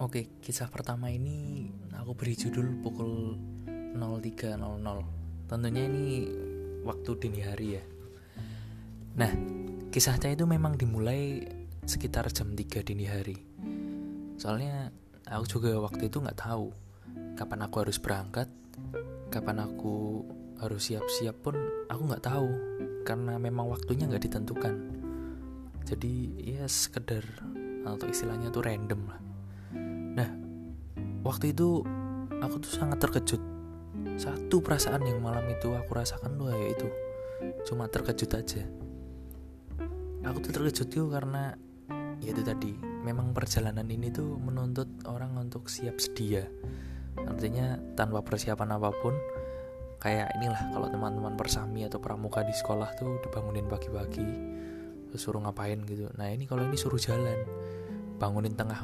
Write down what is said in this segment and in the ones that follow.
Oke, kisah pertama ini aku beri judul pukul 03.00. Tentunya ini waktu dini hari ya. Nah, kisahnya itu memang dimulai sekitar jam 3 dini hari. Soalnya aku juga waktu itu nggak tahu kapan aku harus berangkat, kapan aku harus siap-siap pun aku nggak tahu karena memang waktunya nggak ditentukan. Jadi ya sekedar atau istilahnya tuh random lah waktu itu aku tuh sangat terkejut. Satu perasaan yang malam itu aku rasakan tuh itu cuma terkejut aja. Aku tuh terkejut tuh karena ya itu tadi memang perjalanan ini tuh menuntut orang untuk siap sedia. Artinya tanpa persiapan apa pun kayak inilah kalau teman-teman persami atau pramuka di sekolah tuh dibangunin pagi-pagi suruh ngapain gitu nah ini kalau ini suruh jalan bangunin tengah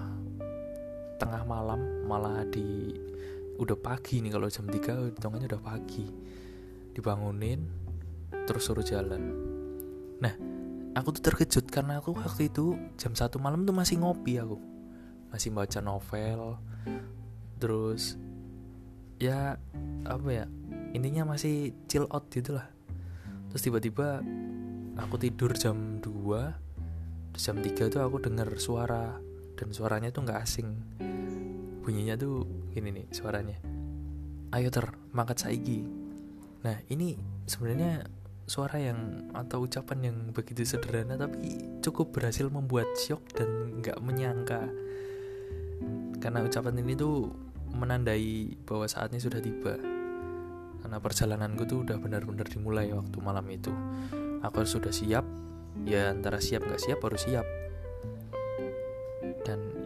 tengah malam malah di udah pagi nih kalau jam 3 hitungannya udah pagi. Dibangunin terus suruh jalan. Nah aku tuh terkejut karena aku waktu itu jam satu malam tuh masih ngopi aku. Masih baca novel terus ya apa ya intinya masih chill out gitu lah. Terus tiba-tiba aku tidur jam 2 terus jam 3 tuh aku dengar suara dan suaranya tuh nggak asing. Bunyinya tuh gini nih suaranya. Ayo ter mangkat saiki. Nah ini sebenarnya suara yang atau ucapan yang begitu sederhana tapi cukup berhasil membuat syok dan nggak menyangka. Karena ucapan ini tuh menandai bahwa saatnya sudah tiba. Karena perjalananku tuh udah benar-benar dimulai waktu malam itu. Aku sudah siap. Ya antara siap nggak siap harus siap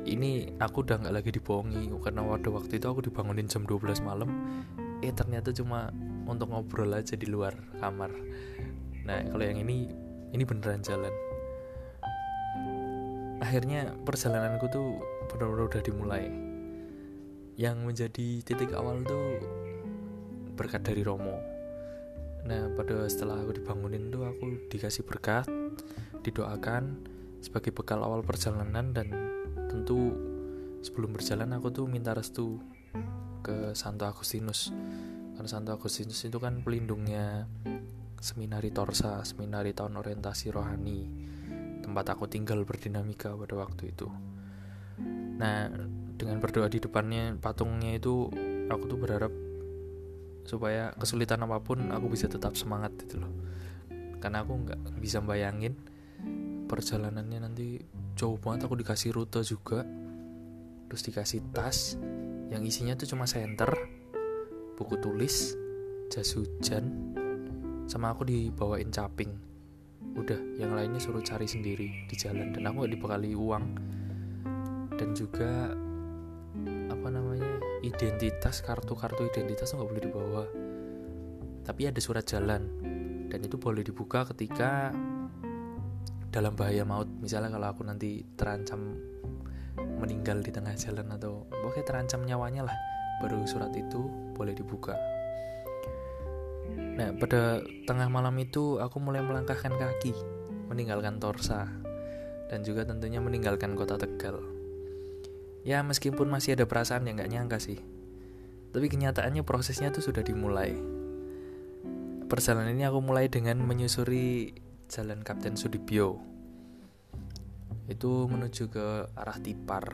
ini aku udah nggak lagi dibohongi karena pada waktu itu aku dibangunin jam 12 malam. Eh ternyata cuma untuk ngobrol aja di luar kamar. Nah kalau yang ini ini beneran jalan. Akhirnya perjalananku tuh benar-benar udah dimulai. Yang menjadi titik awal tuh berkat dari Romo. Nah pada setelah aku dibangunin tuh aku dikasih berkat didoakan sebagai bekal awal perjalanan dan tentu sebelum berjalan aku tuh minta restu ke Santo Agustinus. Karena Santo Agustinus itu kan pelindungnya seminari Torsa, seminari tahun orientasi rohani tempat aku tinggal berdinamika pada waktu itu. Nah dengan berdoa di depannya patungnya itu aku tuh berharap supaya kesulitan apa pun aku bisa tetap semangat gitu loh. Karena aku nggak bisa bayangin perjalanannya nanti jauh banget aku dikasih rute juga. Terus dikasih tas yang isinya tuh cuma senter buku tulis jas hujan sama aku dibawain caping. Udah yang lainnya suruh cari sendiri di jalan dan aku gak dibekali uang. Dan juga apa namanya identitas kartu-kartu identitas nggak boleh dibawa. Tapi ada surat jalan dan itu boleh dibuka ketika dalam bahaya maut. Misalnya kalau aku nanti terancam meninggal di tengah jalan atau pokoknya terancam nyawanya lah baru surat itu boleh dibuka. Nah pada tengah malam itu aku mulai melangkahkan kaki meninggalkan Torsa dan juga tentunya meninggalkan kota Tegal. Ya meskipun masih ada perasaan yang gak nyangka sih tapi kenyataannya prosesnya tuh sudah dimulai. Perjalanan ini aku mulai dengan menyusuri Jalan Kapten Sudibyo. Itu menuju ke arah Tipar.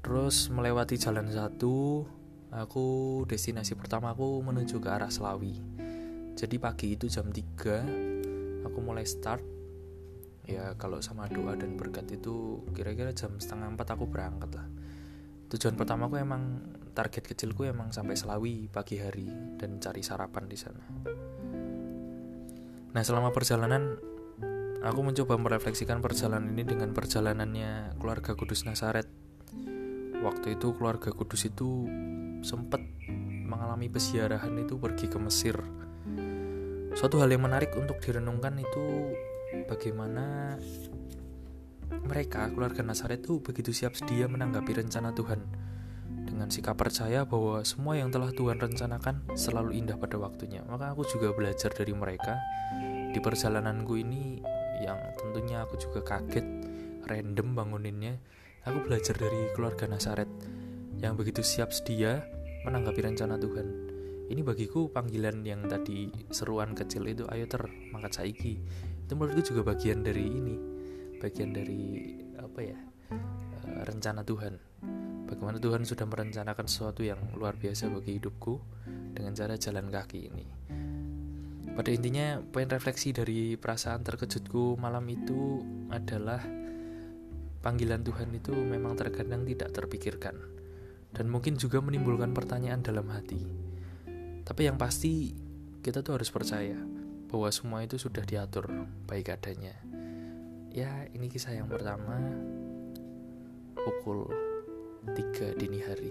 Terus melewati jalan satu aku destinasi pertama aku menuju ke arah Selawi. Jadi pagi itu jam 3 aku mulai start. Ya kalau sama doa dan berkat itu kira-kira jam setengah empat aku berangkat lah. Tujuan pertama aku emang target kecilku emang sampai Selawi pagi hari dan cari sarapan di sana Nah, selama perjalanan aku mencoba merefleksikan perjalanan ini dengan perjalanannya keluarga Kudus Nasaret. Waktu itu keluarga Kudus itu sempat mengalami pesiarahan itu pergi ke Mesir. Suatu hal yang menarik untuk direnungkan itu bagaimana mereka keluarga Nasaret itu begitu siap sedia menanggapi rencana Tuhan dengan sikap percaya bahwa semua yang telah Tuhan rencanakan selalu indah pada waktunya. Maka aku juga belajar dari mereka di perjalananku ini yang tentunya aku juga kaget random banguninnya aku belajar dari keluarga Nasaret yang begitu siap sedia menanggapi rencana Tuhan. Ini bagiku panggilan yang tadi seruan kecil itu ayo ter mangkat saiki. Itu menurutku juga bagian dari ini, bagian dari apa ya eh, rencana Tuhan. Bagaimana Tuhan sudah merencanakan sesuatu yang luar biasa bagi hidupku dengan cara jalan kaki ini. Pada intinya, poin refleksi dari perasaan terkejutku malam itu adalah panggilan Tuhan itu memang terkadang tidak terpikirkan dan mungkin juga menimbulkan pertanyaan dalam hati. Tapi yang pasti kita tuh harus percaya bahwa semua itu sudah diatur baik adanya. Ya, ini kisah yang pertama pukul 3 dini hari.